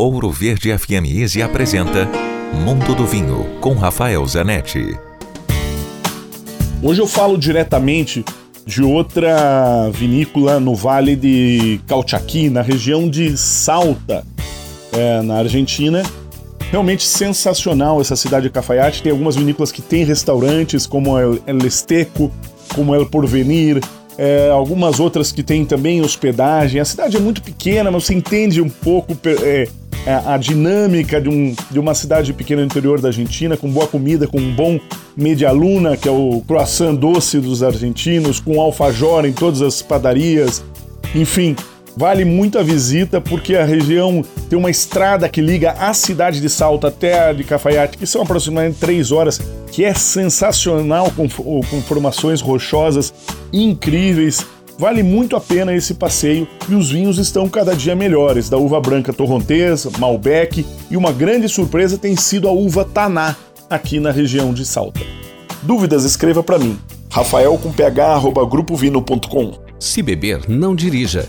Ouro Verde FM Easy apresenta Mundo do Vinho com Rafael Zanetti. Hoje eu falo diretamente de outra vinícola no Vale de Calchaquí, na região de Salta, é, na Argentina. Realmente sensacional essa cidade de Cafayate. Tem algumas vinícolas que têm restaurantes, como El, El Esteco, como El Porvenir, é, algumas outras que têm também hospedagem. A cidade é muito pequena, mas você entende um pouco é, a, a, dinâmica de, um, de uma cidade pequena no interior da Argentina, com boa comida, com um bom media luna, que é o croissant doce dos argentinos, com alfajor em todas as padarias. Enfim, vale muito a visita porque a região tem uma estrada que liga a cidade de Salta até a de Cafayate, que são aproximadamente três horas que é sensacional, com, com formações rochosas incríveis. Vale muito a pena esse passeio e os vinhos estão cada dia melhores, da uva branca torrontesa, Malbec e uma grande surpresa tem sido a uva Taná, aqui na região de Salta. Dúvidas, escreva para mim. Rafael com ph, grupovino.com. Se beber, não dirija.